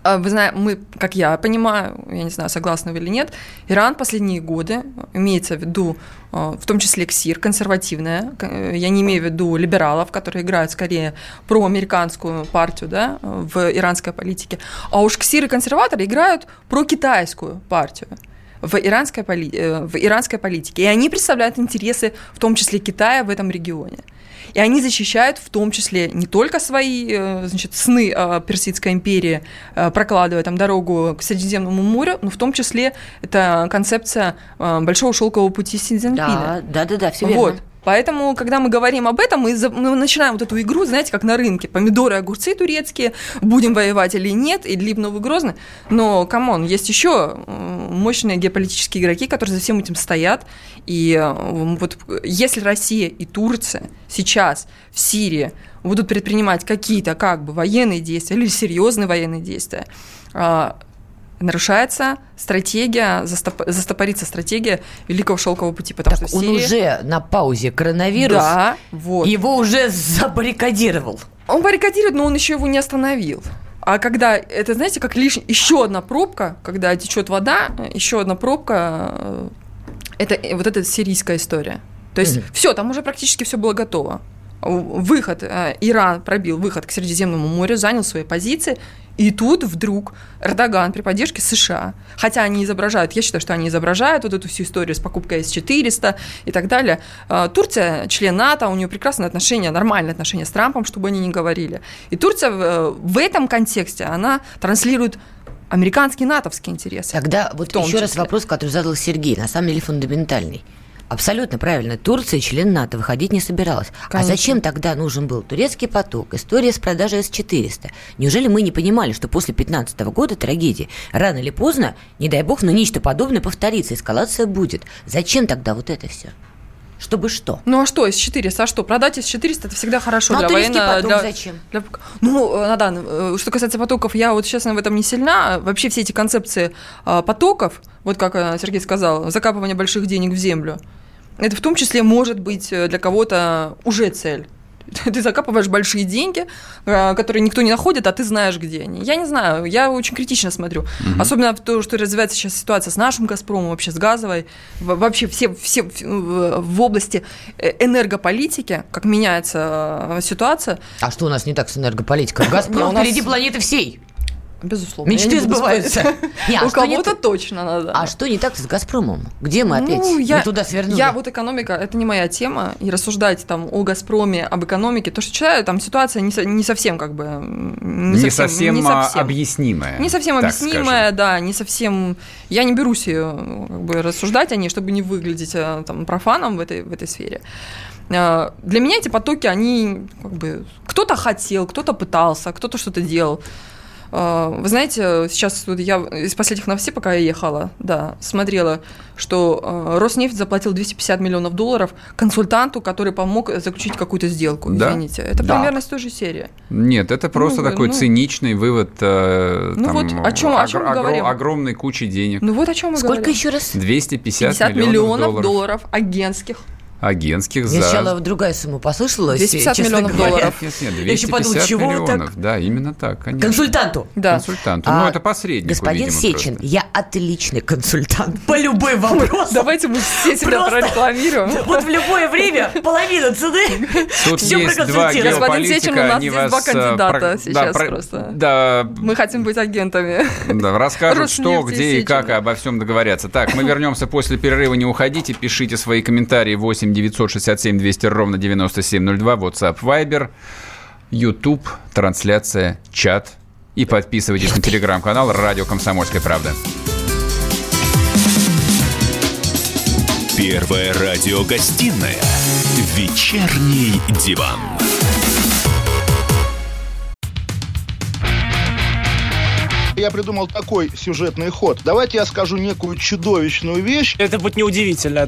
S4: вы знаете, мы, как я понимаю, я не знаю, согласны вы или нет, Иран последние годы, имеется в виду а, в том числе КСИР, консервативная, я не имею в виду либералов, которые играют скорее проамериканскую партию да, в иранской политике, а уж КСИР и консерваторы играют прокитайскую партию в иранской, поли... Э, в иранской политике. И они представляют интересы, в том числе Китая, в этом регионе. И они защищают в том числе не только свои э, значит, сны о Персидской империи, э, прокладывая там дорогу к Средиземному морю, но в том числе это концепция э, Большого шелкового пути Си
S3: Да, да, да, да, все верно. Вот.
S4: Поэтому, когда мы говорим об этом, мы, мы начинаем вот эту игру, знаете, как на рынке. Помидоры, огурцы турецкие, будем воевать или нет, и либо Новый Грозный. Но, come on, есть еще мощные геополитические игроки, которые за всем этим стоят. И вот если Россия и Турция сейчас в Сирии будут предпринимать какие-то как бы военные действия или серьезные военные действия, а, нарушается стратегия, застоп, застопорится стратегия Великого Шелкового пути, потому
S3: так
S4: что
S3: он Сирии... уже на паузе коронавирус,
S4: да, вот.
S3: его уже забаррикадировал.
S4: Он баррикадирует, но он еще его не остановил. А когда, это знаете, как лишь еще одна пробка, когда течет вода, еще одна пробка, э, это вот эта сирийская история. То есть mm-hmm. все, там уже практически все было готово. Выход, э, Иран пробил выход к Средиземному морю, занял свои позиции, и тут вдруг Эрдоган при поддержке США, хотя они изображают, я считаю, что они изображают вот эту всю историю с покупкой С-400 и так далее. А, Турция член НАТО, у нее прекрасные отношения, нормальные отношения с Трампом, чтобы они не говорили. И Турция в этом контексте, она транслирует американские натовские интересы.
S3: Тогда вот еще числе. раз вопрос, который задал Сергей, на самом деле фундаментальный. Абсолютно правильно. Турция, член НАТО, выходить не собиралась. А Конечно. А зачем тогда нужен был турецкий поток, история с продажей С-400? Неужели мы не понимали, что после 15 года трагедии рано или поздно, не дай бог, но нечто подобное повторится, эскалация будет? Зачем тогда вот это все? Чтобы что?
S4: Ну а что, С-400? А что? Продать С-400 это всегда хорошо
S3: ну,
S4: для
S3: а
S4: военного.
S3: Поток
S4: для...
S3: зачем?
S4: Для... Ну, э, Надан, э, что касается потоков, я вот, честно, в этом не сильна. Вообще все эти концепции а, потоков, вот как э, Сергей сказал, закапывание больших денег в землю, это в том числе может быть для кого-то уже цель. *laughs* Ты закапываешь большие деньги, э, которые никто не находит, а ты знаешь, где они. Я не знаю, я очень критично смотрю. Угу. Особенно в то, что развивается сейчас ситуация с нашим «Газпромом», вообще с газовой, вообще все, все в области э, энергополитики, как меняется ситуация.
S3: А что у нас не так с энергополитикой? *laughs* «Газпром» впереди планеты всей.
S4: Безусловно.
S3: Мечты сбываются. *laughs*
S4: У кого-то точно надо.
S3: А что не так с «Газпромом»? Где мы опять? Ну,
S4: мы туда свернули. Я вот экономика, это не моя тема. И рассуждать там о «Газпроме», об экономике, то, что читаю, там ситуация не совсем как бы...
S2: Не совсем а, объяснимая.
S4: Не совсем объяснимая, да, не совсем... Я не берусь ее как бы рассуждать о ней, чтобы не выглядеть э, там профаном в этой, в этой сфере. Э, для меня эти потоки, они как бы... Кто-то хотел, кто-то пытался, кто-то что-то делал. А, вы знаете, сейчас вот я из последних новостей, пока я ехала, да, смотрела, что а, Роснефть заплатил 250 миллионов долларов консультанту, который помог заключить какую-то сделку. Да? Извините, это да. примерно с той же серии.
S2: Нет, это просто ну, такой ну, циничный вывод. Э,
S4: ну там, вот о чем, о чем мы говорим?
S2: Огромной кучи денег.
S4: Ну вот о чем мы
S3: Сколько
S4: говорим.
S3: еще раз?
S2: 250 миллионов,
S4: миллионов
S2: долларов.
S4: долларов агентских
S2: агентских
S3: за... Сначала другая сумма послышалась.
S4: 250 миллионов говоря. долларов.
S2: Нет, нет, 250 Я еще подумал, чего миллионов. Так? Да, именно так, конечно.
S3: Консультанту.
S2: Да. Консультанту. Ну, а, ну, это посредник,
S3: Господин видимо, Сечин, просто. я отличный консультант по любым вопросам.
S4: Давайте мы все себя прорекламируем.
S3: Вот в любое время половина цены.
S2: Тут есть два
S4: Господин Сечин, у нас здесь два э, кандидата сейчас просто. Да. Мы хотим быть агентами.
S2: Да, расскажут, что, где и как обо всем договорятся. Так, мы вернемся после перерыва. Не уходите, пишите свои комментарии 8 8 967 200 ровно 9702, WhatsApp, Viber, YouTube, трансляция, чат. И подписывайтесь на телеграм-канал «Радио Комсомольская правда».
S1: Первая радиогостинная «Вечерний диван».
S5: Я придумал такой сюжетный ход. Давайте я скажу некую чудовищную вещь.
S6: Это будет неудивительно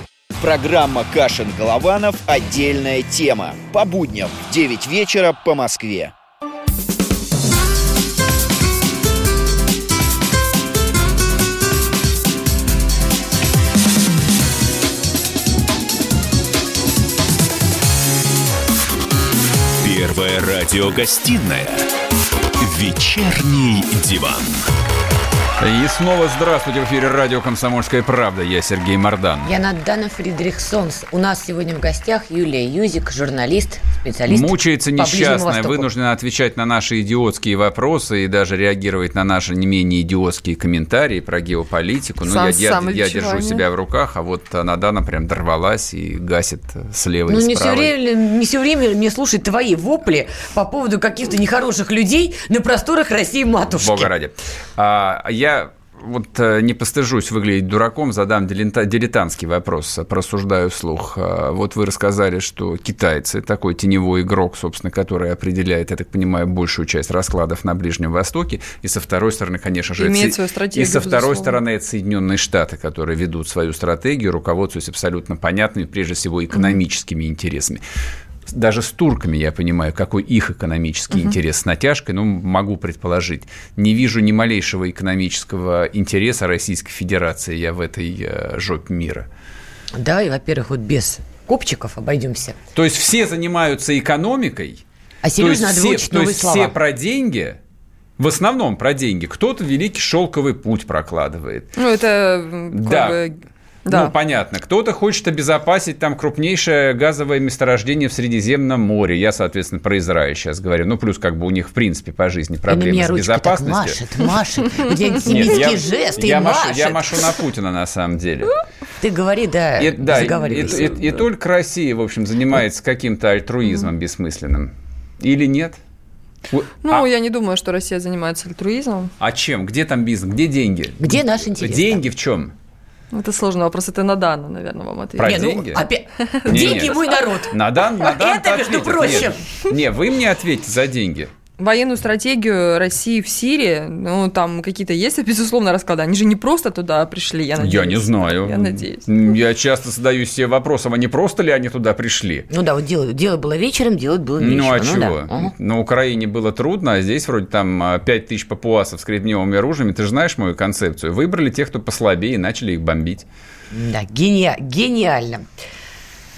S8: Программа «Кашин-Голованов. Отдельная тема». По будням в 9 вечера по Москве.
S1: Первая радиогостинная «Вечерний диван».
S2: И снова здравствуйте в эфире радио «Комсомольская правда». Я Сергей Мордан.
S3: Я Надана Фридрихсонс. У нас сегодня в гостях Юлия Юзик, журналист, специалист.
S2: Мучается несчастная, вынуждена отвечать на наши идиотские вопросы и даже реагировать на наши не менее идиотские комментарии про геополитику. Ну, я, я, я держу себя в руках, а вот Надана прям дорвалась и гасит слева ну, и справа.
S3: Ну, не все, время, не все время мне слушать твои вопли по поводу каких-то нехороших людей на просторах России-матушки.
S2: Бога ради. А, я вот э, не постыжусь выглядеть дураком, задам дилетантский вопрос, просуждаю вслух. А, вот вы рассказали, что китайцы, такой теневой игрок, собственно, который определяет, я так понимаю, большую часть раскладов на Ближнем Востоке, и со второй стороны, конечно же,
S4: Имеет свою стратегию,
S2: и со второй стороны это Соединенные Штаты, которые ведут свою стратегию, руководствуясь абсолютно понятными, прежде всего, экономическими mm-hmm. интересами даже с турками я понимаю, какой их экономический угу. интерес с натяжкой, ну, могу предположить. Не вижу ни малейшего экономического интереса Российской Федерации я в этой э, жопе мира.
S3: Да, и, во-первых, вот без копчиков обойдемся.
S2: То есть все занимаются экономикой,
S3: а серьезно, надо
S2: все,
S3: выучить
S2: то есть слова. все про деньги, в основном про деньги. Кто-то великий шелковый путь прокладывает.
S4: Ну, это
S2: да. бы да. Ну, понятно. Кто-то хочет обезопасить там крупнейшее газовое месторождение в Средиземном море. Я, соответственно, про Израиль сейчас говорю. Ну, плюс как бы у них, в принципе, по жизни проблемы с безопасностью.
S3: Так машет, машет. У тебя антисемитский жест,
S2: я
S3: машет.
S2: Машу, я машу на Путина, на самом деле.
S3: Ты говори, да,
S2: и, да, и, и, и, и только Россия, в общем, занимается каким-то альтруизмом бессмысленным. Или нет?
S4: Ну, а... я не думаю, что Россия занимается альтруизмом.
S2: А чем? Где там бизнес? Где деньги?
S3: Где наш интерес?
S2: Деньги да? в чем?
S4: Это сложный вопрос, это на Дана, наверное, вам ответить.
S2: Про
S3: Не, ну,
S2: деньги?
S3: опять-
S2: Не,
S3: Деньги
S2: нет.
S3: мой народ.
S2: Надан, Надан
S3: Это, между
S2: ответит.
S3: прочим.
S2: Нет. Не, вы мне ответьте за деньги.
S4: Военную стратегию России в Сирии, ну, там какие-то есть, *laughs* безусловно, расклады. Они же не просто туда пришли, я надеюсь.
S2: Я не знаю.
S4: Я надеюсь.
S2: Я часто задаюсь себе вопросом, а не просто ли они туда пришли?
S3: Ну да, вот дело, дело было вечером, делать было вечером.
S2: Ну а
S3: да.
S2: чего?
S3: Ага.
S2: На Украине было трудно, а здесь вроде там 5 тысяч папуасов с кремниевыми оружиями. Ты же знаешь мою концепцию. Выбрали тех, кто послабее, и начали их бомбить.
S3: Да, гения- гениально.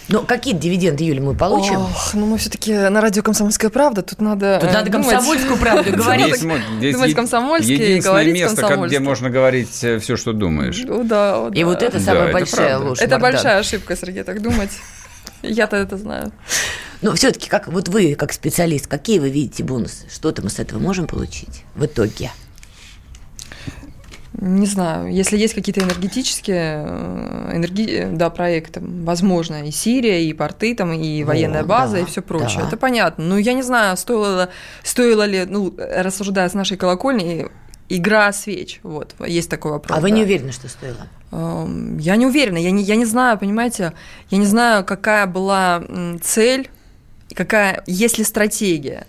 S3: Ну, какие дивиденды, Юля, мы получим?
S4: Ох, ну мы все-таки на радио «Комсомольская правда», тут надо
S3: Тут
S4: э,
S3: надо
S4: думать.
S3: комсомольскую правду говорить.
S4: Думать
S2: е-
S4: комсомольски и
S2: единственное
S4: говорить
S2: место, где можно говорить все, что думаешь.
S4: Ну да,
S3: И вот это самая большая ложь.
S4: Это большая ошибка, Сергей, так думать. Я-то это знаю.
S3: Но все-таки, как вот вы, как специалист, какие вы видите бонусы? Что-то мы с этого можем получить в итоге?
S4: Не знаю, если есть какие-то энергетические э, энерги... да, проекты, возможно, и Сирия, и порты, там, и военная
S3: О,
S4: база,
S3: да,
S4: и все прочее.
S3: да.
S4: Это понятно. Но я не знаю, стоило, стоило ли, ну, рассуждая с нашей колокольни, игра свеч. Вот, есть такой вопрос.
S3: А вы
S4: да.
S3: не уверены, что стоило?
S4: Эм, Я не уверена, я не, я не знаю, понимаете, я не знаю, какая была цель, какая, есть ли стратегия.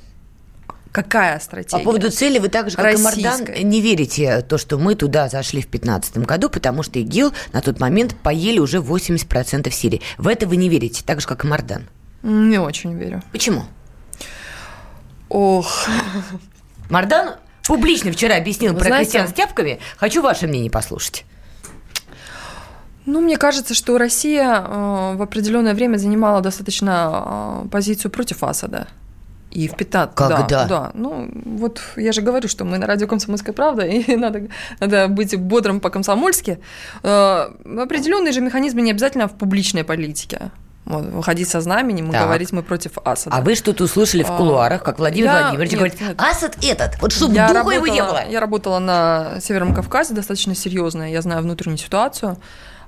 S4: Какая стратегия?
S3: По поводу цели вы так же, как и Мардан,
S4: Российская.
S3: не верите то, что мы туда зашли в 2015 году, потому что ИГИЛ на тот момент поели уже 80% Сирии. В это вы не верите, так же, как и Мардан.
S4: Не очень верю.
S3: Почему?
S4: Ох,
S3: Мардан публично вчера объяснил
S4: Вы
S3: про
S4: знаете-
S3: крестьян с тяпками. Хочу ваше мнение послушать.
S4: ну, мне кажется, что Россия э, в определенное время занимала достаточно э, позицию против Асада. И в 15...
S3: Когда?
S4: Да, да. Ну, вот я же говорю, что мы на радио «Комсомольская правда», и *laughs* надо, надо быть бодрым по-комсомольски. Э, определенные же механизмы не обязательно в публичной политике. Вот, выходить со знаменем и
S3: Так.
S4: говорить мы против Асада.
S3: А вы что-то услышали в
S4: А,
S3: кулуарах, как Владимир
S4: я-
S3: Владимирович
S4: нет,
S3: говорит,
S4: нет.
S3: Асад этот, вот чтобы
S4: я
S3: духа его не
S4: работала,
S3: было.
S4: я работала на Северном Кавказе достаточно серьезно. Я знаю внутреннюю ситуацию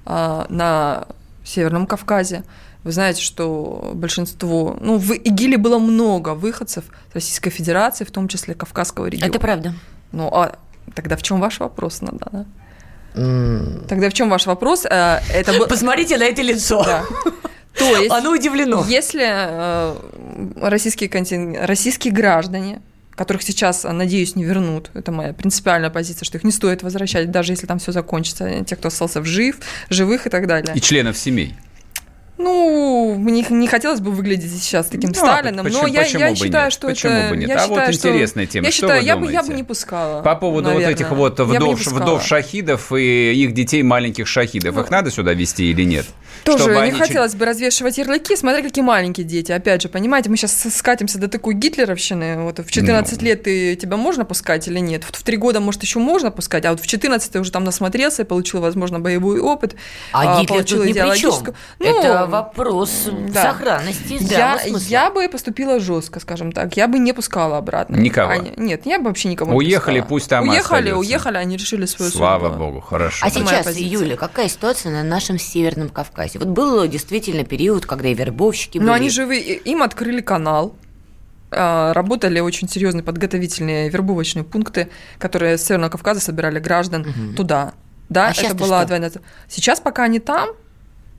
S4: а, на Северном Кавказе. Вы знаете, что большинство, ну, в ИГИЛе было много выходцев с Российской Федерации, в том числе Кавказского региона.
S3: Это правда.
S4: Ну, а тогда в чем ваш вопрос, Надана?
S3: М.
S4: Тогда в чем ваш вопрос? Э, Это был-
S3: Посмотрите на это лицо.
S4: Да. То есть,
S3: Оно удивлено.
S4: если э, российские, контин- российские граждане, которых сейчас, э, надеюсь, не вернут, это моя принципиальная позиция, что их не стоит возвращать, даже если там все закончится, те, кто остался в жив, живых и так далее.
S2: И членов семей.
S4: Ну, мне не хотелось бы выглядеть сейчас таким
S2: Ну, а
S4: Сталином,
S2: почему-
S4: но я,
S2: почему
S4: я считаю,
S2: нет?
S4: что
S2: Почему
S4: это...
S2: бы нет?
S4: Я
S2: А вот
S4: считаю, что-
S2: интересная тема.
S4: Я
S2: Что
S4: считаю,
S2: вы
S4: я бы, я бы
S2: думаете?
S4: не пускала.
S2: По поводу
S4: наверное.
S2: вот этих вот вдов, вдов шахидов и их детей маленьких шахидов, их надо сюда вести или нет?
S4: Тоже
S2: Чтобы
S4: не
S2: они
S4: хотелось бы развешивать ярлыки, смотря какие маленькие дети. Опять же, понимаете, мы сейчас скатимся до такой гитлеровщины. Вот в 14
S2: Ну.
S4: лет ты, тебя можно пускать или нет? Вот в 3 года, может, еще можно пускать, а вот в 14 ты уже там насмотрелся и получил, возможно, боевой опыт.
S3: А Гитлер
S4: получил
S3: тут ни при чем.
S4: идеологическую- Ну,
S3: Это вопрос
S4: да.
S3: сохранности и
S4: я, я бы поступила жестко, скажем так. Я бы не пускала обратно.
S2: Никого?
S4: Они- нет, я бы вообще никого не
S2: Уехали, пусть там
S4: Уехали,
S2: остаются.
S4: уехали, они решили свою
S2: Слава
S4: судьбу.
S2: богу, хорошо.
S3: А сейчас,
S4: позиция.
S3: Юля, какая ситуация на нашем Северном Кавказе? Вот был действительно период, когда и вербовщики
S4: Но
S3: были.
S4: они же вы- им открыли канал, а, работали очень серьезные подготовительные вербовочные пункты, которые с Северного Кавказа собирали граждан туда. Да,
S3: А
S4: это была
S3: что?
S4: двойная. Сейчас, пока они там,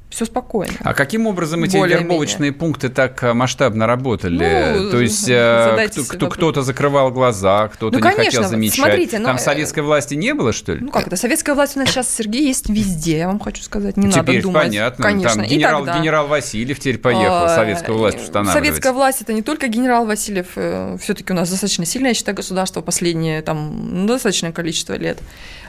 S4: все спокойно.
S2: А каким образом эти
S4: Более-менее.
S2: вербовочные пункты так а, масштабно работали?
S4: Ну,
S2: То есть э, кто- кто-то закрывал глаза, кто-то
S4: Ну,
S2: не
S4: конечно,
S2: хотел замечать.
S4: смотрите, ну,
S2: Там
S4: э,
S2: советской власти не было, что ли?
S4: Ну как это? Советская власть у нас сейчас, Сергей, есть везде, я вам хочу сказать. Не
S2: Теперь
S4: надо думать.
S2: понятно.
S4: Конечно.
S2: Там генерал,
S4: тогда.
S2: генерал Васильев теперь поехал
S4: А,
S2: советскую власть устанавливать.
S4: Советская власть это не только генерал Васильев, все-таки у нас достаточно сильное, я считаю, государство последнее там ну, достаточное количество лет.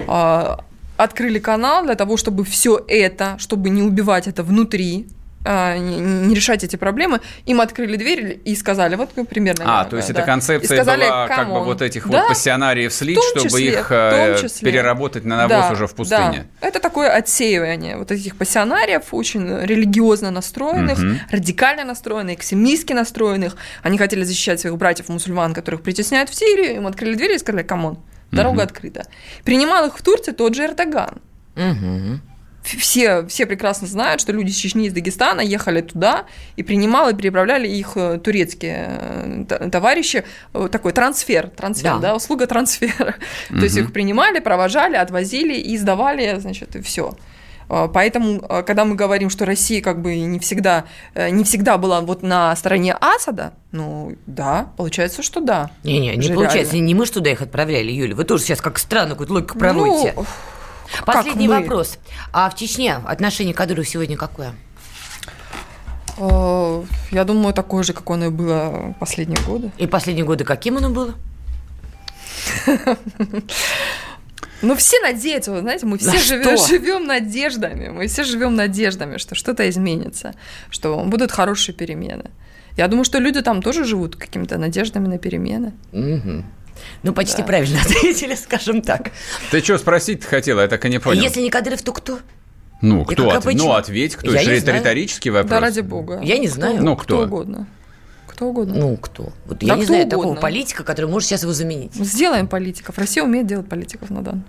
S4: А, Открыли канал для того, чтобы все это, чтобы не убивать это внутри, а, не, решать эти проблемы, им открыли дверь и сказали, вот примерно.
S2: А,
S4: наверное,
S2: то есть
S4: да.
S2: эта концепция
S4: И сказали,
S2: была как бы вот этих
S4: Да,
S2: вот пассионариев слить,
S4: том
S2: чтобы
S4: числе,
S2: их э,
S4: числе.
S2: переработать на навоз
S4: Да,
S2: уже в пустыне.
S4: да. Это такое отсеивание вот этих пассионариев, очень религиозно настроенных,
S2: Мгм.
S4: радикально настроенных, экстремистски настроенных. Они хотели защищать своих братьев-мусульман, которых притесняют в Сирии. Им открыли двери и сказали, come on, дорога
S2: Мгм.
S4: открыта. Принимал их в Турции тот же Эрдоган. Ф- Все, все прекрасно знают, что люди из Чечни, из Дагестана ехали туда и принимал и переправляли их э, турецкие э, товарищи. Э, Такой трансфер, трансфер,
S3: Да.
S4: да, услуга трансфера. *laughs* То есть их принимали, провожали, отвозили и сдавали, значит, и все. А, поэтому, а, когда мы говорим, что Россия как бы не всегда, э, не всегда была вот на стороне Асада, ну, да, получается, что да.
S3: Не-не, не получается. Не мы ж туда их отправляли, Юля. Вы тоже сейчас как странно какую-то логику проводите. Ну, Последний вопрос. А в Чечне отношение к Кадырову сегодня какое?
S4: А, я думаю, такое же, как оно и было последние годы.
S3: И последние годы каким оно было? *laughs*
S4: Ну, все надеются, вы знаете, мы все живем, живем надеждами, мы все живем надеждами, что что-то изменится, что будут хорошие перемены. Я думаю, что люди там тоже живут какими-то надеждами на перемены.
S3: Угу. Ну, почти да. правильно *laughs* ответили, скажем так.
S2: Ты что спросить хотела? Я так и не понял.
S3: Если не Кадыров, то кто?
S2: Ну, кто? От... Ну, ответь, кто? Я Это риторический вопрос.
S4: Да, ради бога.
S3: Я не знаю.
S2: Ну, кто?
S4: Кто угодно. Кто угодно.
S3: Ну, кто? Вот да я не знаю угодно. такого политика, который может сейчас его заменить.
S4: Сделаем политиков. Россия умеет делать политиков на данный.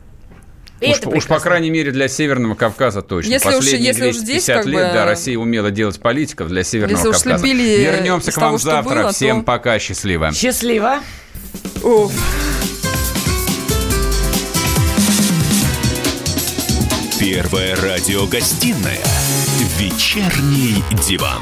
S2: Уж, уж по крайней мере для Северного Кавказа точно.
S4: Если Последние уж, если 250 уж здесь, лет,
S2: бы... да, Россия умела делать политиков для Северного если Кавказа. Вернемся к вам того, завтра. Было, Всем то... пока, счастливо.
S3: Счастливо.
S4: О.
S1: Первая радиогостинная «Вечерний диван».